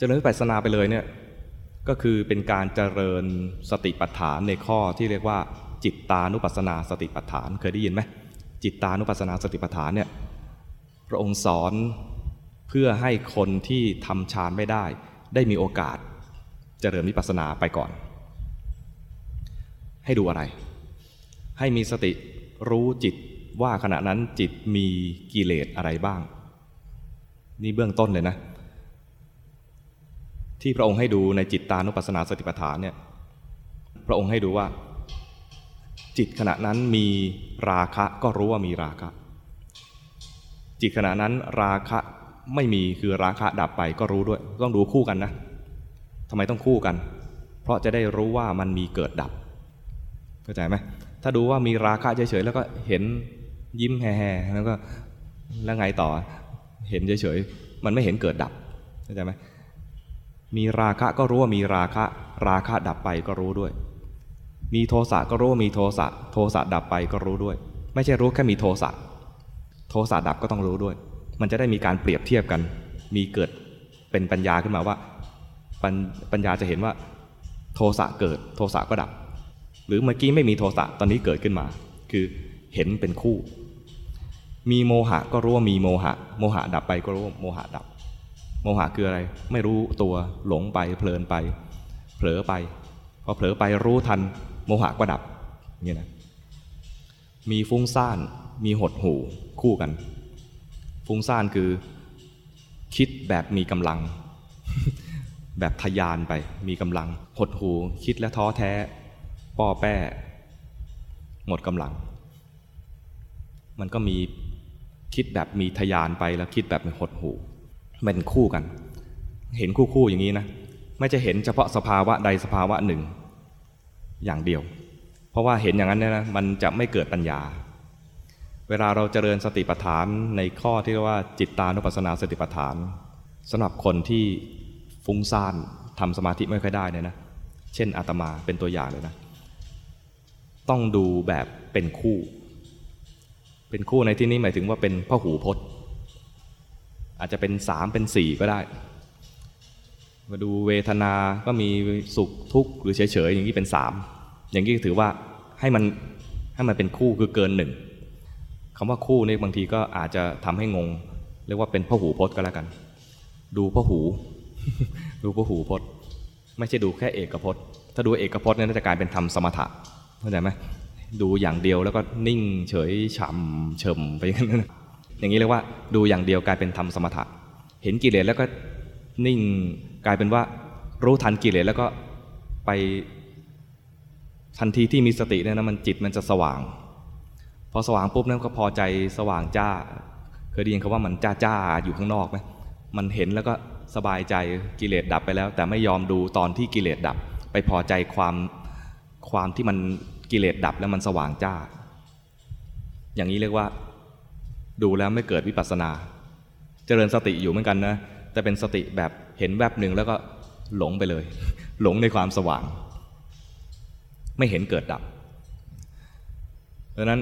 เจริญวิปัสสนาไปเลยเนี่ยก็คือเป็นการเจริญสติปัฏฐานในข้อที่เรียกว่า จิตตานุปัสสนาสติปัฏฐานเคยได้ยินไหมจิตตานุปัสสนาสติปัฏฐานเนี่ยพระองค์สอนเพื่อให้คนที่ทำฌานไม่ได้ ได้มีโอกาสเจริญวิปัสสนาไปก่อน ให้ดูอะไร ให้มีสติรู้จิตว่าขณะนั้นจิตมีกิเลสอะไรบ้าง นี่เบื้องต้นเลยนะ ที่พระองค์ให้ดูในจิตตานุปัสสนาสติปัฏฐานเนี่ยพระองค์ให้ดูว่า จิตขณะนั้นมีราคะก็รู้ว่ามีราคะ จิตขณะนั้นราคะไม่มีคือราคะดับไปก็รู้ด้วย ต้องดูคู่กันนะทำไมต้องคู่กัน เพราะจะได้รู้ว่ามันมีเกิดดับเข้าใจไหมถ้าดูว่ามีราคะเฉยๆแล้วก็เห็นยิ้มแห่ๆแล้วก็แล้วไงต่อเห็นเฉยๆมันไม่เห็นเกิดดับเข้าใจไหม มีราคะก็รู้ว่ามีราคะ ราคะดับไปก็รู้ด้วย มีโทสะก็รู้ว่ามีโทสะ โทสะดับไปก็รู้ด้วย ไม่ใช่รู้แค่มีโทสะ โทสะดับก็ต้องรู้ด้วย มันจะได้มีการเปรียบเทียบกัน มีเกิดเป็นปัญญาขึ้นมาว่าปปัญญาจะเห็นว่า โทสะเกิด โทสะก็ดับ หรือเมื่อกี้ไม่มีโทสะ ตอนนี้เกิดขึ้นมา คือเห็นเป็นคู่ มีโมหะก็รู้ว่ามีโมหะ โมหะดับไปก็รู้ว่าโมหะดับ โมหะคืออะไร ไม่รู้ตัวหลงไปเพลินไป เผลอไปพอเผลอไปรู้ทันโมหะก็ดับอย่างนี้นะมีฟุ้งซ่านมีหดหูคู่กัน ฟุ้งซ่านคือคิดแบบมีกำลัง แบบทยานไปมีกำลัง หดหูคิดและท้อแท้ ป้อแป้ หมดกำลัง มันก็มีคิดแบบมีทยานไปแล้วคิดแบบหดหู มันคู่กัน เห็นคู่คู่อย่างนี้นะไม่จะเห็นเฉพาะสภาวะใดสภาวะหนึ่ง อย่างเดียว เพราะว่าเห็นอย่างนั้นเนี่ยนะมันจะไม่เกิดปัญญา เวลาเราเจริญสติปัฏฐานในข้อที่เรียกว่าจิตตานุปัสสนาสติปัฏฐานสำหรับคนที่ฟุ้งซ่านทำสมาธิไม่ค่อยได้เนี่ยนะ เช่นอาตมาเป็นตัวอย่างเลยนะ ต้องดูแบบเป็นคู่ เป็นคู่ในที่นี้หมายถึงว่าเป็นพ่อหูพจน์ อาจจะเป็นสามเป็นสี่ก็ได้ มาดูเวทนา ก็มีสุขทุกข์หรือเฉยๆอย่างนี้เป็นสามอย่างนี้ถือว่าให้มันให้มันเป็นคู่คือเกินหนึ่งคำว่าคู่นี่บางทีก็อาจจะทำให้งง เรียกว่าเป็นพ่อหูพจน์ก็แล้วกัน ดูพ่อหู ดูพ่อหูพจน์ ไม่ใช่ดูแค่เอกพจน์ ถ้าดูเอกพจน์เนี่ยจะกลายเป็นทำสมถะเข้าใจไหมดูอย่างเดียวแล้วก็นิ่งเฉยฉ่ำเฉมไปอย่างนั้น อย่างนี้เรียกว่าดูอย่างเดียวกลายเป็นทำสมถะ เห็นกิเลสแล้วก็นิ่งกลายเป็นว่ารู้ทันกิเลสแล้วก็ไปทันทีที่มีสติเนี่ยนะมันจิตมันจะสว่าง พอสว่างปุ๊บนั้นก็พอใจสว่างจ้า เคยได้ยินคาว่ามันจ้าจ้าอยู่ข้างนอกไหมมันเห็นแล้วก็สบายใจกิเลสดับไปแล้ว แต่ไม่ยอมดูตอนที่กิเลสดับ ไปพอใจความความที่มันกิเลสดับแล้วมันสว่างจ้า อย่างนี้เรียกว่า ดูแล้วไม่เกิดวิปัสนา เจริญสติอยู่เหมือนกันนะแต่เป็นสติแบบเห็นแวบหนึ่งแล้วก็หลงไปเลย หลงในความสว่าง ไม่เห็นเกิดดับดังนั้น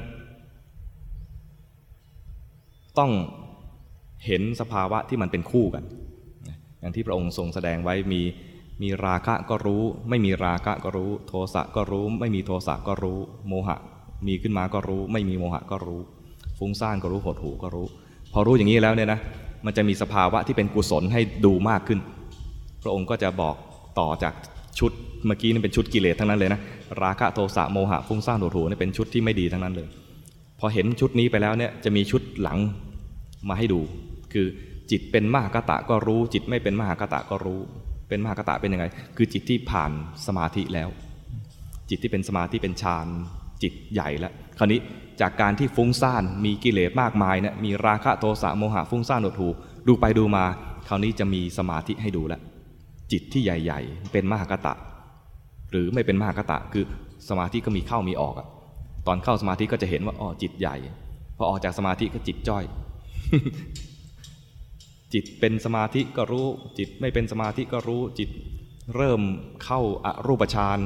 ต้องเห็นสภาวะที่มันเป็นคู่กัน อย่างที่พระองค์ทรงแสดงไว้มีมีราคะก็รู้ ไม่มีราคะก็รู้ โทสะก็รู้ ไม่มีโทสะก็รู้ โมหะ มีขึ้นมาก็รู้ ไม่มีโมหะก็รู้ ฟุ้งซ่านก็รู้หดหูก็รู้ พอรู้อย่างนี้แล้วเนี่ยนะมันจะมีสภาวะที่เป็นกุศลให้ดูมากขึ้น พระองค์ก็จะบอกต่อจากชุดเมื่อกี้นี่เป็นชุดกิเลสทั้งนั้นเลยนะราคะโทสะโมหะฟุ้งซ่านหดหูนี่เป็นชุดที่ไม่ดีทั้งนั้นเลย พอเห็นชุดนี้ไปแล้วเนี่ยจะมีชุดหลังมาให้ดู คือจิตเป็นมหากตะก็รู้ จิตไม่เป็นมหากตะก็รู้ เป็นมหากตะเป็นยังไง คือจิตที่ผ่านสมาธิแล้ว จิตที่เป็นสมาธิเป็นฌาน จิตใหญ่แล้วคราวนี้จากการที่ฟุ้งซ่านมีกิเลสมากมายเนี่ยมีราคะโทสะโมหะฟุ้งซ่านหดหูดูไปดูมา คราวนี้จะมีสมาธิให้ดูแล้วจิตที่ใหญ่ ๆ เป็นมหากตะ หรือไม่เป็นมหากตะคือสมาธิก็มีเข้ามีออกอะตอนเข้าสมาธิก็จะเห็นว่าอ๋อจิตใหญ่พอออกจากสมาธิก็จิตจ้อย จิตเป็นสมาธิก็รู้ จิตไม่เป็นสมาธิก็รู้จิตเริ่มเข้าอรูปฌาน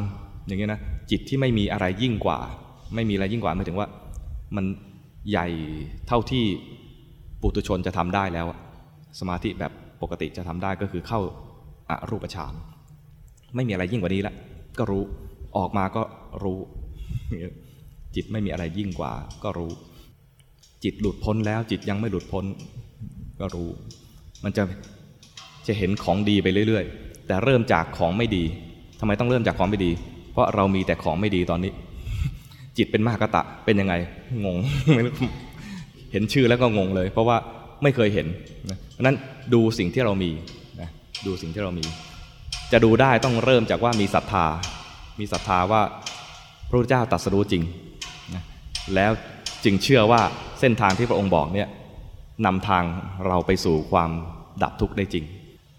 อย่างเงี้ยนะจิตที่ไม่มีอะไรยิ่งกว่า ไม่มีอะไรยิ่งกว่าหมายถึงว่า มันใหญ่เท่าที่ปุถุชนจะทำได้แล้ว สมาธิแบบปกติจะทำได้ก็คือเข้าออรูปฌานไม่มีอะไรยิ่งกว่านี้ละก็รู้ออกมาก็รู้ จิตไม่มีอะไรยิ่งกว่า ก็รู้ จิตหลุดพ้นแล้ว จิตยังไม่หลุดพ้น ก็รู้ มันจะจะเห็นของดีไปเรื่อย ๆ แต่เริ่มจากของไม่ดีทำไมต้องเริ่มจากของไม่ดี เพราะเรามีแต่ของไม่ดีตอนนี้ จิตเป็นมหากตะเป็นยังไงงงเห็นชื่อแล้วก็งงเลย เพราะว่าไม่เคยเห็นนะเพราะนั้นดูสิ่งที่เรามีนะดูสิ่งที่เรามี จะดูได้ต้องเริ่มจากว่ามีศรัทธา มีศรัทธาว่าพระพุทธเจ้าตรัสรู้จริงนะแล้วจึงเชื่อว่าเส้นทางที่พระองค์บอกเนี่ยนำทางเราไปสู่ความดับทุกข์ได้จริง